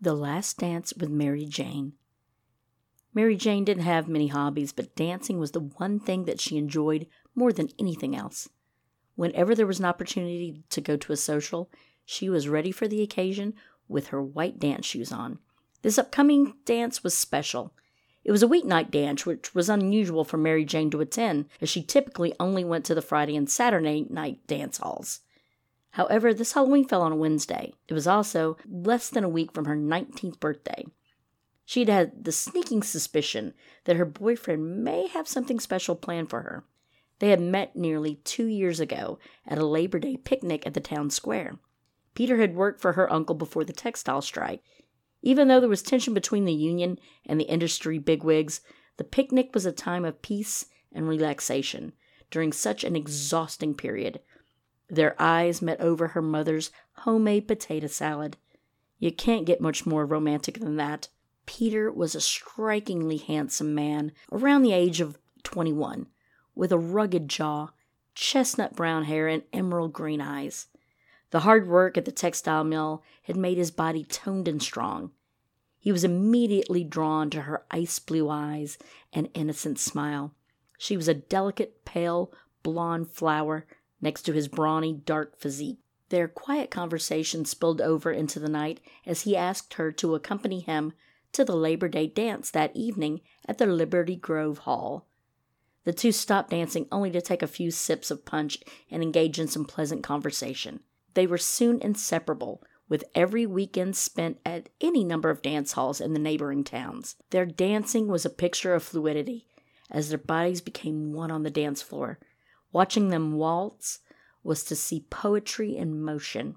The Last Dance with Mary Jane. Mary Jane didn't have many hobbies, but dancing was the one thing that she enjoyed more than anything else. Whenever there was an opportunity to go to a social, she was ready for the occasion with her white dance shoes on. This upcoming dance was special. It was a weeknight dance, which was unusual for Mary Jane to attend, as she typically only went to the Friday and Saturday night dance halls. However, this Halloween fell on a Wednesday. It was also less than a week from her 19th birthday. She had had the sneaking suspicion that her boyfriend may have something special planned for her. They had met nearly two years ago at a Labor Day picnic at the town square. Peter had worked for her uncle before the textile strike. Even though there was tension between the union and the industry bigwigs, the picnic was a time of peace and relaxation during such an exhausting period. Their eyes met over her mother's homemade potato salad. You can't get much more romantic than that. Peter was a strikingly handsome man, around the age of 21 with a rugged jaw, chestnut brown hair, and emerald green eyes. The hard work at the textile mill had made his body toned and strong. He was immediately drawn to her ice blue eyes and innocent smile. She was a delicate, pale, blonde flower next to his brawny, dark physique. Their quiet conversation spilled over into the night as he asked her to accompany him to the Labor Day dance that evening at the Liberty Grove Hall. The two stopped dancing only to take a few sips of punch and engage in some pleasant conversation. They were soon inseparable, with every weekend spent at any number of dance halls in the neighboring towns. Their dancing was a picture of fluidity, as their bodies became one on the dance floor. Watching them waltz was to see poetry in motion.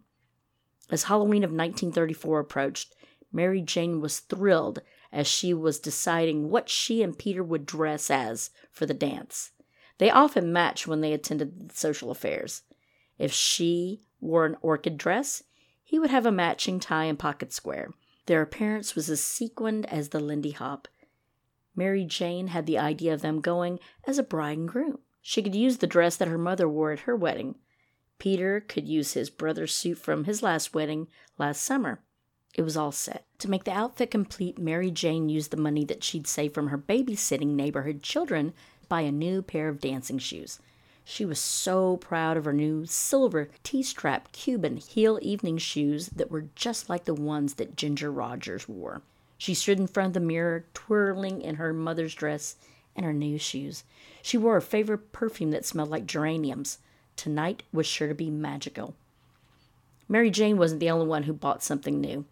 As Halloween of 1934 approached, Mary Jane was thrilled as she was deciding what she and Peter would dress as for the dance. They often matched when they attended social affairs. If she wore an orchid dress, he would have a matching tie and pocket square. Their appearance was as sequined as the Lindy Hop. Mary Jane had the idea of them going as a bride and groom. She could use the dress that her mother wore at her wedding. Peter could use his brother's suit from his last wedding last summer. It was all set. To make the outfit complete, Mary Jane used the money that she'd saved from her babysitting neighborhood children to buy a new pair of dancing shoes. She was so proud of her new silver T strap Cuban heel evening shoes that were just like the ones that Ginger Rogers wore. She stood in front of the mirror, twirling in her mother's dress and her new shoes. She wore her favorite perfume that smelled like geraniums. Tonight was sure to be magical. Mary Jane wasn't the only one who bought something new.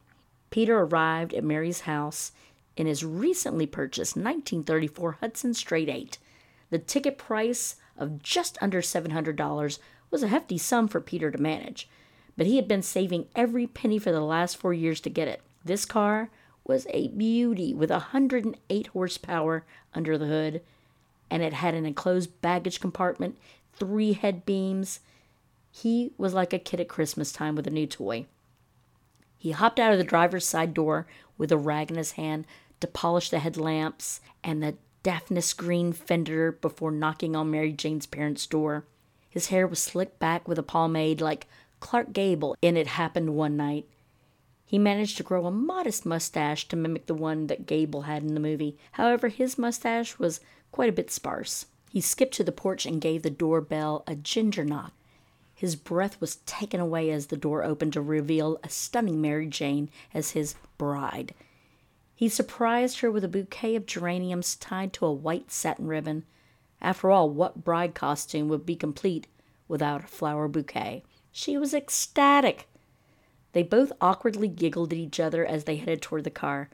Peter arrived at Mary's house in his recently purchased 1934 Hudson Straight 8. The ticket price of just under $700 was a hefty sum for Peter to manage, but he had been saving every penny for the last four years to get it. This car was a beauty with 108 horsepower under the hood, and it had an enclosed baggage compartment, three head beams. He was like a kid at Christmas time with a new toy. He hopped out of the driver's side door with a rag in his hand to polish the headlamps and the daphnis green fender before knocking on Mary Jane's parents' door. His hair was slicked back with a pomade like Clark Gable in It Happened One Night. He managed to grow a modest mustache to mimic the one that Gable had in the movie. However, his mustache was quite a bit sparse. He skipped to the porch and gave the doorbell a ginger knock. His breath was taken away as the door opened to reveal a stunning Mary Jane as his bride. He surprised her with a bouquet of geraniums tied to a white satin ribbon. After all, what bride costume would be complete without a flower bouquet? She was ecstatic. They both awkwardly giggled at each other as they headed toward the car.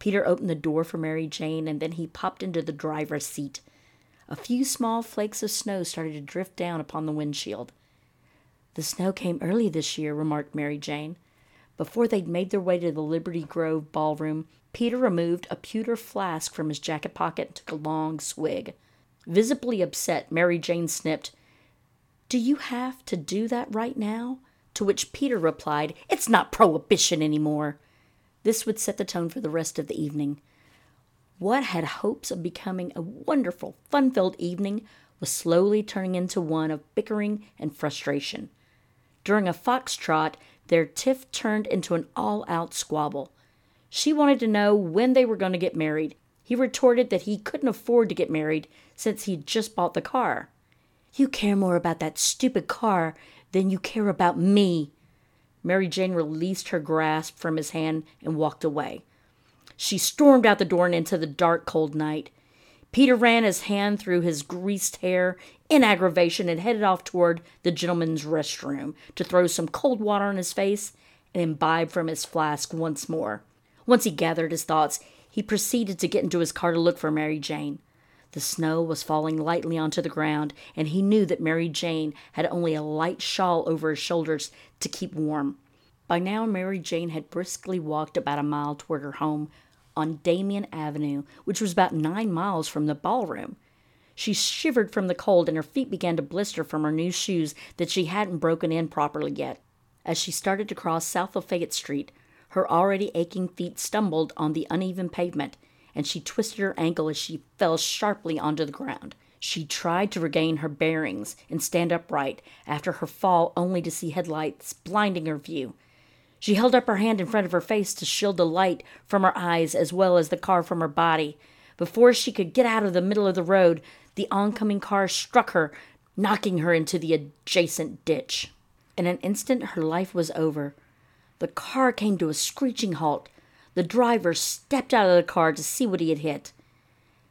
Peter opened the door for Mary Jane and then he popped into the driver's seat. A few small flakes of snow started to drift down upon the windshield. The snow came early this year, remarked Mary Jane. Before they'd made their way to the Liberty Grove ballroom, Peter removed a pewter flask from his jacket pocket and took a long swig. Visibly upset, Mary Jane snipped, Do you have to do that right now? To which Peter replied, It's not prohibition any more. This would set the tone for the rest of the evening. What had hopes of becoming a wonderful, fun filled evening was slowly turning into one of bickering and frustration. During a foxtrot, their tiff turned into an all out squabble. She wanted to know when they were going to get married. He retorted that he couldn't afford to get married since he'd just bought the car. You care more about that stupid car than you care about me. Mary Jane released her grasp from his hand and walked away. She stormed out the door and into the dark, cold night. Peter ran his hand through his greased hair in aggravation and headed off toward the gentleman's restroom to throw some cold water on his face and imbibe from his flask once more. Once he gathered his thoughts, he proceeded to get into his car to look for Mary Jane. The snow was falling lightly onto the ground, and he knew that Mary Jane had only a light shawl over her shoulders to keep warm. By now, Mary Jane had briskly walked about a mile toward her home on Damien Avenue, which was about nine miles from the ballroom. She shivered from the cold, and her feet began to blister from her new shoes that she hadn't broken in properly yet. As she started to cross south of Fayette Street, her already aching feet stumbled on the uneven pavement, and she twisted her ankle as she fell sharply onto the ground. She tried to regain her bearings and stand upright after her fall, only to see headlights blinding her view. She held up her hand in front of her face to shield the light from her eyes as well as the car from her body. Before she could get out of the middle of the road, the oncoming car struck her, knocking her into the adjacent ditch. In an instant, her life was over. The car came to a screeching halt. The driver stepped out of the car to see what he had hit.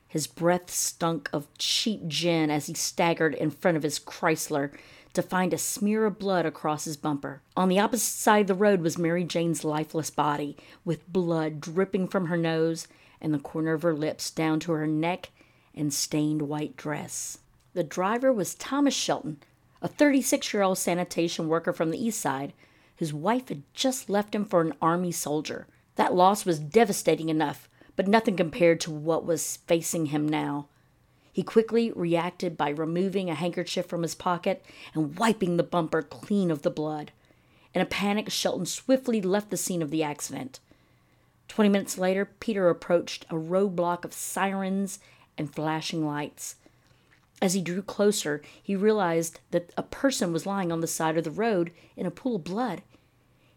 His breath stunk of cheap gin as he staggered in front of his Chrysler to find a smear of blood across his bumper. On the opposite side of the road was Mary Jane's lifeless body, with blood dripping from her nose and the corner of her lips down to her neck and stained white dress. The driver was Thomas Shelton, a 36 year old sanitation worker from the east side his wife had just left him for an army soldier. That loss was devastating enough, but nothing compared to what was facing him now. He quickly reacted by removing a handkerchief from his pocket and wiping the bumper clean of the blood. In a panic, Shelton swiftly left the scene of the accident. Twenty minutes later, Peter approached a roadblock of sirens and flashing lights. As he drew closer, he realized that a person was lying on the side of the road in a pool of blood.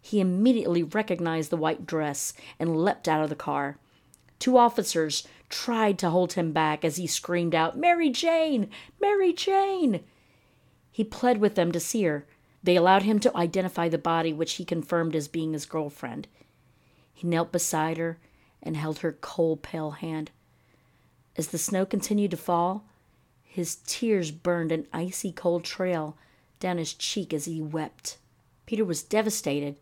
He immediately recognized the white dress and leapt out of the car. Two officers tried to hold him back as he screamed out, Mary Jane! Mary Jane! He pled with them to see her. They allowed him to identify the body, which he confirmed as being his girlfriend. He knelt beside her and held her cold, pale hand. As the snow continued to fall, his tears burned an icy cold trail down his cheek as he wept. Peter was devastated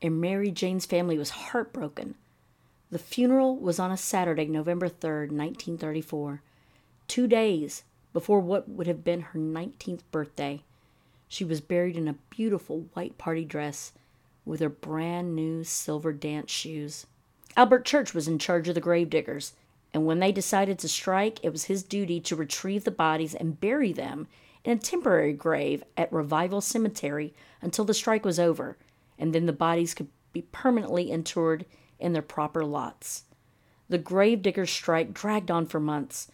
and Mary Jane's family was heartbroken. The funeral was on a Saturday, November 3rd, 1934, two days before what would have been her 19th birthday. She was buried in a beautiful white party dress with her brand new silver dance shoes. Albert Church was in charge of the gravediggers, and when they decided to strike, it was his duty to retrieve the bodies and bury them in a temporary grave at Revival Cemetery until the strike was over and then the bodies could be permanently interred in their proper lots. The gravediggers' strike dragged on for months.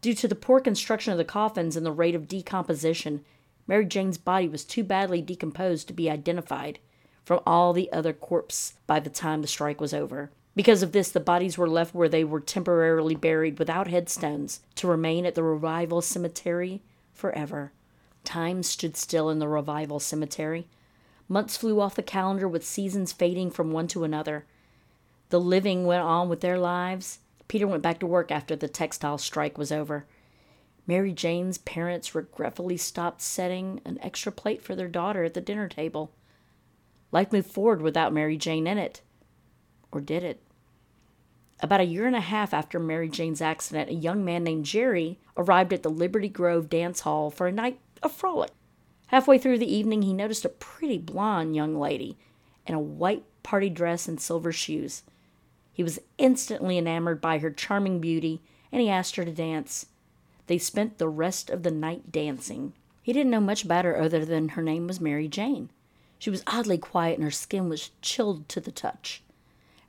Due to the poor construction of the coffins and the rate of decomposition, Mary Jane's body was too badly decomposed to be identified from all the other corpses by the time the strike was over. Because of this, the bodies were left where they were temporarily buried without headstones to remain at the Revival Cemetery forever. Time stood still in the Revival Cemetery. Months flew off the calendar with seasons fading from one to another. The living went on with their lives. Peter went back to work after the textile strike was over. Mary Jane's parents regretfully stopped setting an extra plate for their daughter at the dinner table. Life moved forward without Mary Jane in it. Or did it? About a year and a half after Mary Jane's accident, a young man named Jerry arrived at the Liberty Grove dance hall for a night of frolic. Halfway through the evening, he noticed a pretty blonde young lady in a white party dress and silver shoes. He was instantly enamored by her charming beauty, and he asked her to dance. They spent the rest of the night dancing. He didn't know much about her other than her name was Mary Jane. She was oddly quiet and her skin was chilled to the touch.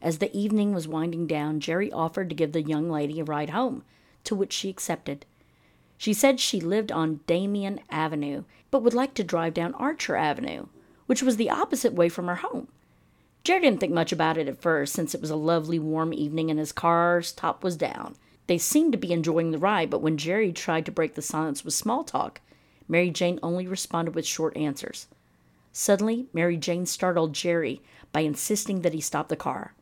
As the evening was winding down, Jerry offered to give the young lady a ride home, to which she accepted. She said she lived on Damien Avenue, but would like to drive down Archer Avenue, which was the opposite way from her home. Jerry didn't think much about it at first, since it was a lovely warm evening and his car's top was down. They seemed to be enjoying the ride, but when Jerry tried to break the silence with small talk, Mary Jane only responded with short answers. Suddenly, Mary Jane startled Jerry by insisting that he stop the car.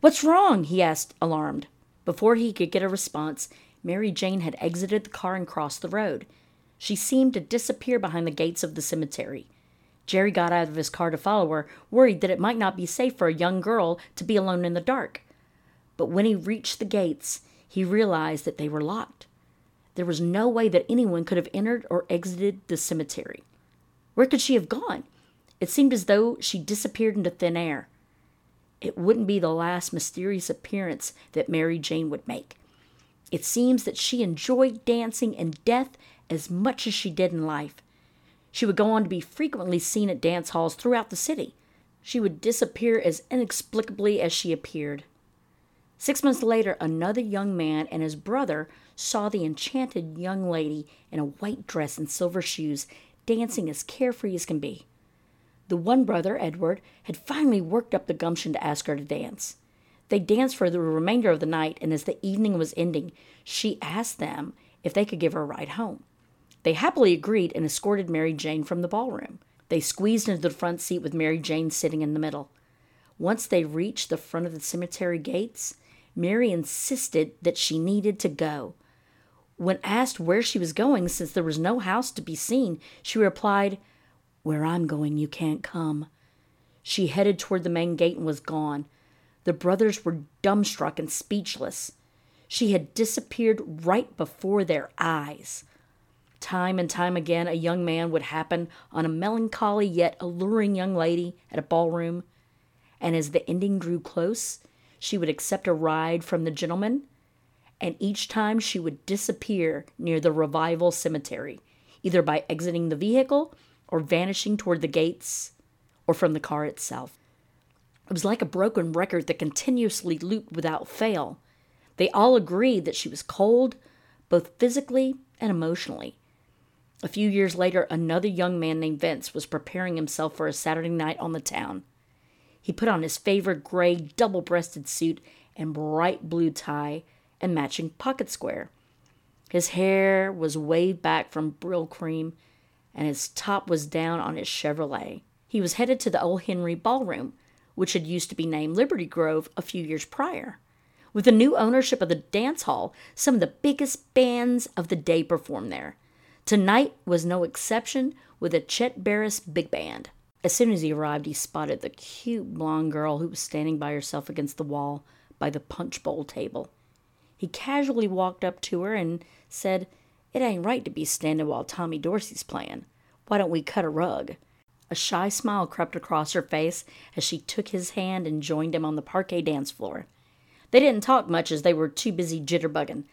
What's wrong? he asked, alarmed. Before he could get a response, Mary Jane had exited the car and crossed the road. She seemed to disappear behind the gates of the cemetery. Jerry got out of his car to follow her, worried that it might not be safe for a young girl to be alone in the dark. But when he reached the gates, he realized that they were locked. There was no way that anyone could have entered or exited the cemetery. Where could she have gone? It seemed as though she disappeared into thin air. It wouldn't be the last mysterious appearance that Mary Jane would make. It seems that she enjoyed dancing and death as much as she did in life. She would go on to be frequently seen at dance halls throughout the city. She would disappear as inexplicably as she appeared. Six months later, another young man and his brother saw the enchanted young lady in a white dress and silver shoes dancing as carefree as can be. The one brother, Edward, had finally worked up the gumption to ask her to dance. They danced for the remainder of the night, and as the evening was ending, she asked them if they could give her a ride home. They happily agreed and escorted Mary Jane from the ballroom. They squeezed into the front seat with Mary Jane sitting in the middle. Once they reached the front of the cemetery gates, Mary insisted that she needed to go. When asked where she was going, since there was no house to be seen, she replied, Where I'm going, you can't come. She headed toward the main gate and was gone. The brothers were dumbstruck and speechless. She had disappeared right before their eyes. Time and time again, a young man would happen on a melancholy yet alluring young lady at a ballroom, and as the ending drew close, she would accept a ride from the gentleman, and each time she would disappear near the revival cemetery, either by exiting the vehicle or vanishing toward the gates or from the car itself. It was like a broken record that continuously looped without fail. They all agreed that she was cold, both physically and emotionally. A few years later, another young man named Vince was preparing himself for a Saturday night on the town. He put on his favorite gray double breasted suit and bright blue tie and matching pocket square. His hair was waved back from Brylcreem, and his top was down on his Chevrolet. He was headed to the O. Henry Ballroom, which had used to be named Liberty Grove a few years prior. With the new ownership of the dance hall, some of the biggest bands of the day performed there. Tonight was no exception with a Chet Barris big band. As soon as he arrived, he spotted the cute blonde girl who was standing by herself against the wall by the punch bowl table. He casually walked up to her and said, It ain't right to be standing while Tommy Dorsey's playing. Why don't we cut a rug? A shy smile crept across her face as she took his hand and joined him on the parquet dance floor. They didn't talk much as they were too busy jitterbugging.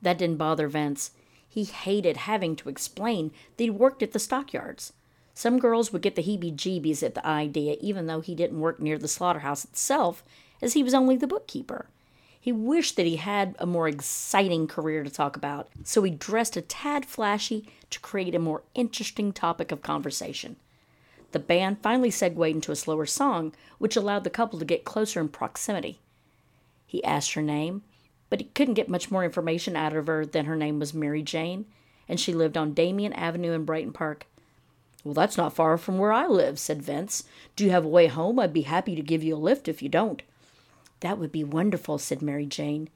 That didn't bother Vince. He hated having to explain that he worked at the stockyards. Some girls would get the heebie jeebies at the idea, even though he didn't work near the slaughterhouse itself, as he was only the bookkeeper. He wished that he had a more exciting career to talk about, so he dressed a tad flashy to create a more interesting topic of conversation. The band finally segued into a slower song, which allowed the couple to get closer in proximity. He asked her name, but he couldn't get much more information out of her than her name was Mary Jane, and she lived on Damien Avenue in Brighton Park. Well, that's not far from where I live, said Vince. Do you have a way home? I'd be happy to give you a lift if you don't. That would be wonderful, said Mary Jane.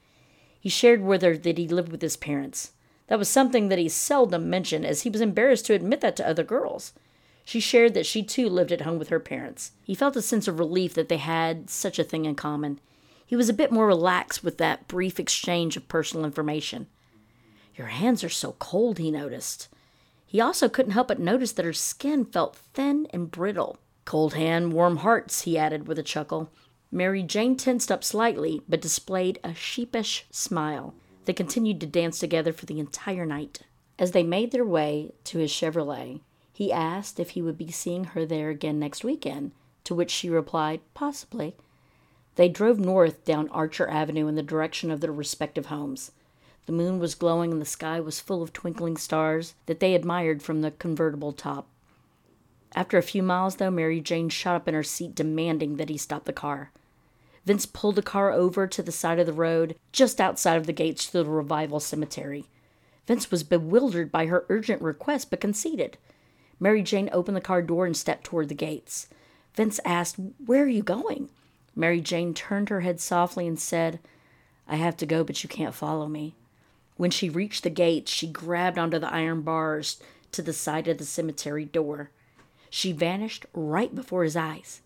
He shared with her that he lived with his parents. That was something that he seldom mentioned, as he was embarrassed to admit that to other girls. She shared that she too lived at home with her parents. He felt a sense of relief that they had such a thing in common. He was a bit more relaxed with that brief exchange of personal information. Your hands are so cold, he noticed. He also couldn't help but notice that her skin felt thin and brittle. Cold hand, warm hearts, he added with a chuckle. Mary Jane tensed up slightly, but displayed a sheepish smile. They continued to dance together for the entire night. As they made their way to his Chevrolet, he asked if he would be seeing her there again next weekend, to which she replied, Possibly. They drove north down Archer Avenue in the direction of their respective homes. The moon was glowing and the sky was full of twinkling stars that they admired from the convertible top. After a few miles, though, Mary Jane shot up in her seat, demanding that he stop the car. Vince pulled the car over to the side of the road, just outside of the gates to the Revival Cemetery. Vince was bewildered by her urgent request, but conceded. Mary Jane opened the car door and stepped toward the gates. Vince asked, Where are you going? Mary Jane turned her head softly and said, I have to go, but you can't follow me. When she reached the gates, she grabbed onto the iron bars to the side of the cemetery door. She vanished right before his eyes.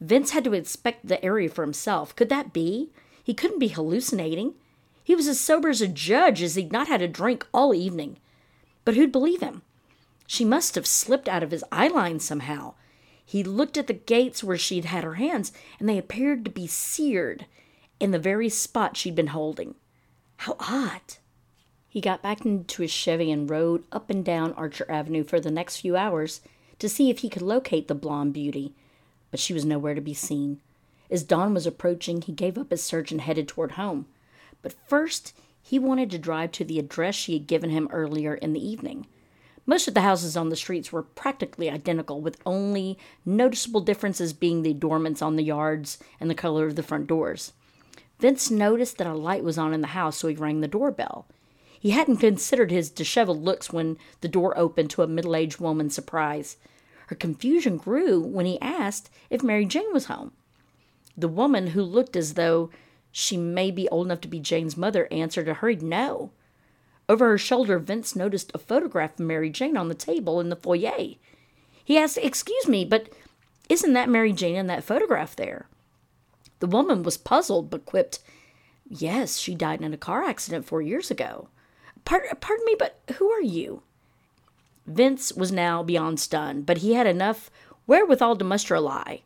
Vince had to inspect the area for himself. Could that be? He couldn't be hallucinating. He was as sober as a judge as he'd not had a drink all evening. But who'd believe him? She must have slipped out of his eye line somehow. He looked at the gates where she'd had her hands, and they appeared to be seared in the very spot she'd been holding. How odd! He got back into his Chevy and rode up and down Archer Avenue for the next few hours to see if he could locate the blonde beauty, but she was nowhere to be seen. As dawn was approaching, he gave up his search and headed toward home. But first, he wanted to drive to the address she had given him earlier in the evening. Most of the houses on the streets were practically identical, with only noticeable differences being the adornments on the yards and the color of the front doors. Vince noticed that a light was on in the house, so he rang the doorbell. He hadn't considered his disheveled looks when the door opened to a middle aged woman's surprise. Her confusion grew when he asked if Mary Jane was home. The woman, who looked as though she may be old enough to be Jane's mother, answered a hurried no. Over her shoulder, Vince noticed a photograph of Mary Jane on the table in the foyer. He asked, Excuse me, but isn't that Mary Jane in that photograph there? The woman was puzzled, but quipped, Yes, she died in a car accident four years ago. Pardon, pardon me, but who are you? Vince was now beyond stunned, but he had enough wherewithal to muster a lie.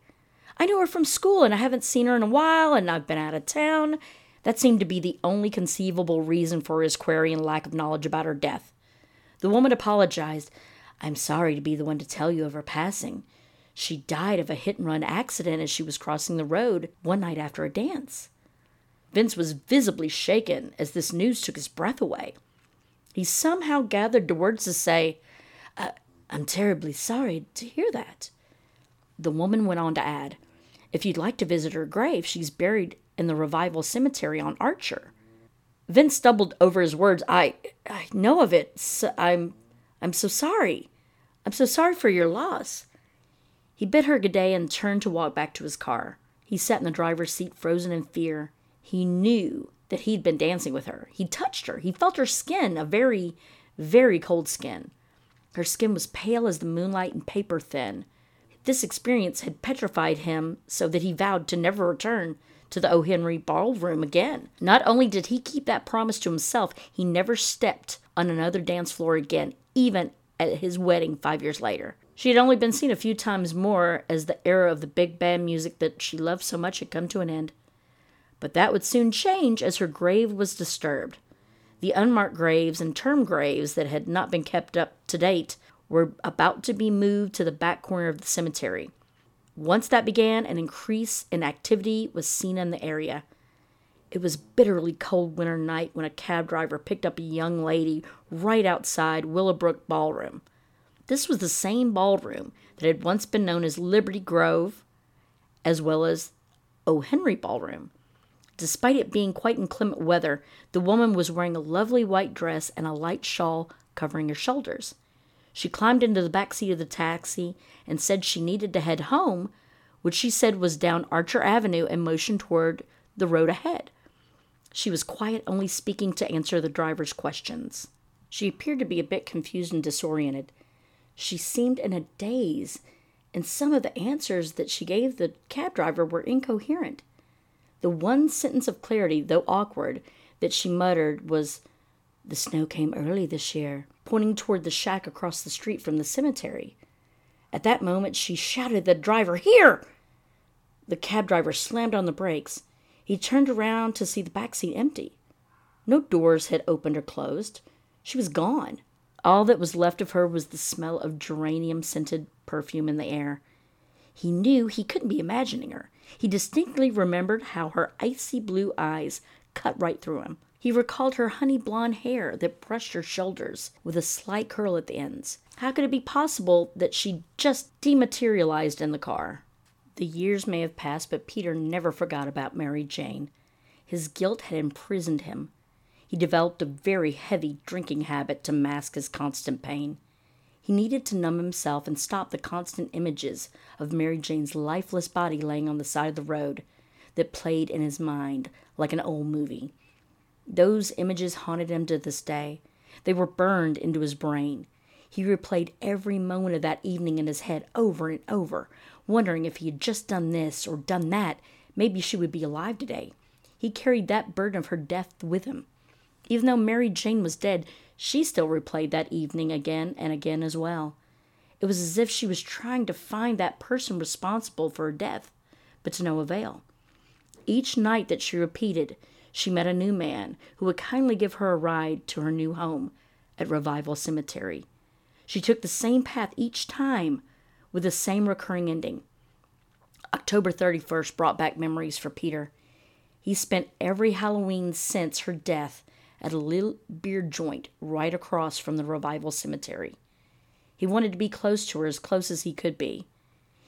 I know her from school, and I haven't seen her in a while, and I've been out of town. That seemed to be the only conceivable reason for his query and lack of knowledge about her death. The woman apologized. I'm sorry to be the one to tell you of her passing. She died of a hit and run accident as she was crossing the road one night after a dance. Vince was visibly shaken as this news took his breath away. He somehow gathered the words to say, uh, I'm terribly sorry to hear that. The woman went on to add, If you'd like to visit her grave, she's buried in the Revival Cemetery on Archer. Vince stumbled over his words. I, I know of it. So I'm, I'm so sorry. I'm so sorry for your loss. He bid her good day and turned to walk back to his car. He sat in the driver's seat, frozen in fear. He knew that he'd been dancing with her. He touched her. He felt her skin, a very, very cold skin. Her skin was pale as the moonlight and paper thin. This experience had petrified him so that he vowed to never return to the O. Henry ballroom again. Not only did he keep that promise to himself, he never stepped on another dance floor again, even at his wedding five years later. She had only been seen a few times more as the era of the big band music that she loved so much had come to an end. But that would soon change as her grave was disturbed. The unmarked graves and term graves that had not been kept up to date were about to be moved to the back corner of the cemetery. Once that began, an increase in activity was seen in the area. It was bitterly cold winter night when a cab driver picked up a young lady right outside Willowbrook Ballroom. This was the same ballroom that had once been known as Liberty Grove, as well as O. Henry Ballroom. Despite it being quite inclement weather, the woman was wearing a lovely white dress and a light shawl covering her shoulders. She climbed into the back seat of the taxi and said she needed to head home, which she said was down Archer Avenue, and motioned toward the road ahead. She was quiet, only speaking to answer the driver's questions. She appeared to be a bit confused and disoriented. She seemed in a daze, and some of the answers that she gave the cab driver were incoherent. The one sentence of clarity, though awkward, that she muttered was, The snow came early this year, pointing toward the shack across the street from the cemetery. At that moment, she shouted the driver, Here! The cab driver slammed on the brakes. He turned around to see the back seat empty. No doors had opened or closed. She was gone. All that was left of her was the smell of geranium scented perfume in the air. He knew he couldn't be imagining her. He distinctly remembered how her icy blue eyes cut right through him. He recalled her honey blonde hair that brushed her shoulders with a slight curl at the ends, How could it be possible that she just dematerialized in the car? The years may have passed, but Peter never forgot about Mary Jane. His guilt had imprisoned him. He developed a very heavy drinking habit to mask his constant pain. He needed to numb himself and stop the constant images of Mary Jane's lifeless body laying on the side of the road that played in his mind like an old movie. Those images haunted him to this day. They were burned into his brain. He replayed every moment of that evening in his head over and over, wondering if he had just done this or done that, maybe she would be alive today. He carried that burden of her death with him. Even though Mary Jane was dead, she still replayed that evening again and again as well. It was as if she was trying to find that person responsible for her death, but to no avail. Each night that she repeated, she met a new man who would kindly give her a ride to her new home at Revival Cemetery. She took the same path each time with the same recurring ending. October 31st brought back memories for Peter. He spent every Halloween since her death at a little beer joint right across from the Revival Cemetery. He wanted to be close to her as close as he could be.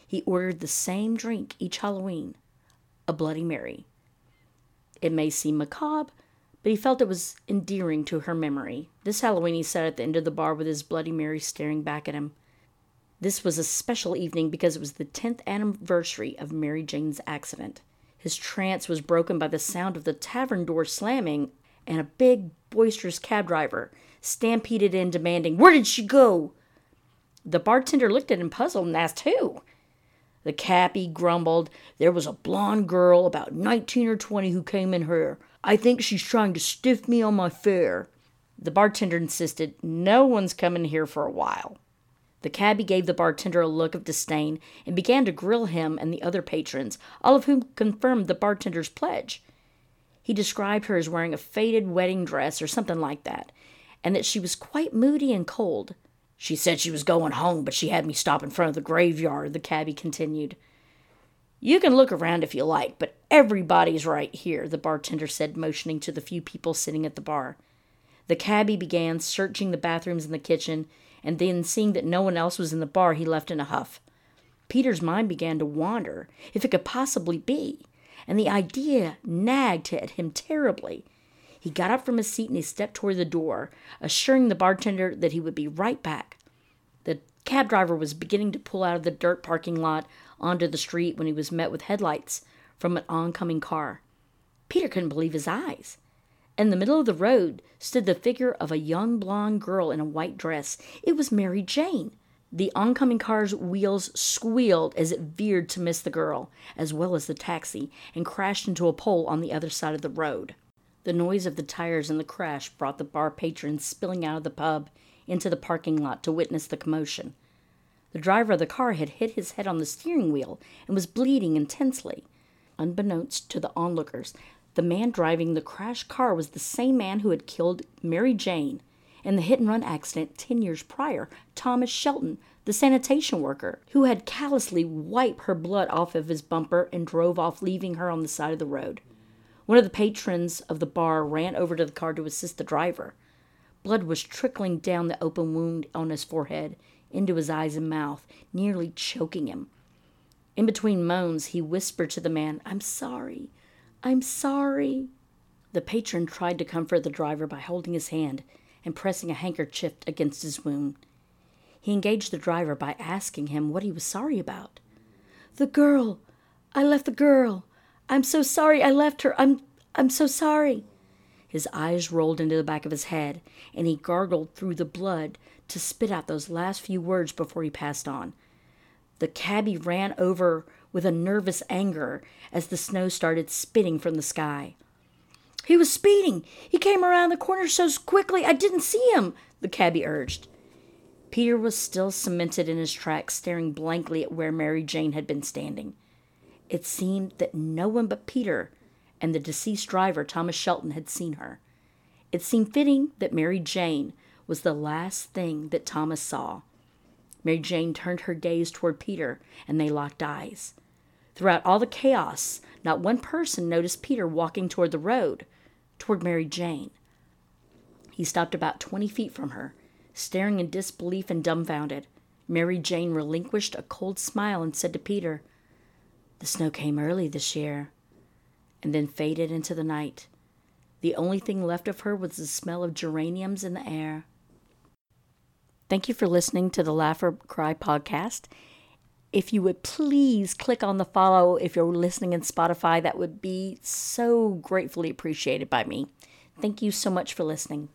He ordered the same drink each Halloween a Bloody Mary. It may seem macabre, but he felt it was endearing to her memory. This Halloween he sat at the end of the bar with his Bloody Mary staring back at him. This was a special evening because it was the 10th anniversary of Mary Jane's accident. His trance was broken by the sound of the tavern door slamming and a big, boisterous cab driver stampeded in demanding, Where did she go? The bartender looked at him puzzled and asked, Who? The cabbie grumbled, There was a blonde girl about 19 or 20 who came in here. I think she's trying to stiff me on my fare. The bartender insisted, No one's coming here for a while. The cabbie gave the bartender a look of disdain and began to grill him and the other patrons, all of whom confirmed the bartender's pledge. He described her as wearing a faded wedding dress or something like that, and that she was quite moody and cold. She said she was going home, but she had me stop in front of the graveyard, the cabbie continued. You can look around if you like, but everybody's right here, the bartender said, motioning to the few people sitting at the bar. The cabbie began searching the bathrooms and the kitchen and then seeing that no one else was in the bar, he left in a huff. Peter's mind began to wander, if it could possibly be, and the idea nagged at him terribly. He got up from his seat and he stepped toward the door, assuring the bartender that he would be right back. The cab driver was beginning to pull out of the dirt parking lot onto the street when he was met with headlights from an oncoming car. Peter couldn't believe his eyes. In the middle of the road stood the figure of a young blonde girl in a white dress. It was Mary Jane. The oncoming car's wheels squealed as it veered to miss the girl, as well as the taxi, and crashed into a pole on the other side of the road. The noise of the tires and the crash brought the bar patrons spilling out of the pub into the parking lot to witness the commotion. The driver of the car had hit his head on the steering wheel and was bleeding intensely. Unbeknownst to the onlookers, the man driving the crashed car was the same man who had killed Mary Jane in the hit and run accident 10 years prior, Thomas Shelton, the sanitation worker, who had callously wiped her blood off of his bumper and drove off, leaving her on the side of the road. One of the patrons of the bar ran over to the car to assist the driver. Blood was trickling down the open wound on his forehead, into his eyes and mouth, nearly choking him. In between moans, he whispered to the man, I'm sorry. I'm sorry. The patron tried to comfort the driver by holding his hand and pressing a handkerchief against his wound. He engaged the driver by asking him what he was sorry about. The girl. I left the girl. I'm so sorry I left her. I'm I'm so sorry. His eyes rolled into the back of his head, and he gargled through the blood to spit out those last few words before he passed on. The cabbie ran over with a nervous anger as the snow started spitting from the sky. He was speeding. He came around the corner so quickly I didn't see him, the cabbie urged. Peter was still cemented in his tracks, staring blankly at where Mary Jane had been standing. It seemed that no one but Peter and the deceased driver, Thomas Shelton, had seen her. It seemed fitting that Mary Jane was the last thing that Thomas saw. Mary Jane turned her gaze toward Peter, and they locked eyes. Throughout all the chaos, not one person noticed Peter walking toward the road, toward Mary Jane. He stopped about twenty feet from her, Staring in disbelief and dumbfounded, Mary Jane relinquished a cold smile and said to Peter, The snow came early this year, and then faded into the night. The only thing left of her was the smell of geraniums in the air. Thank you for listening to the Laugh or Cry podcast. If you would please click on the follow if you're listening in Spotify, that would be so gratefully appreciated by me. Thank you so much for listening.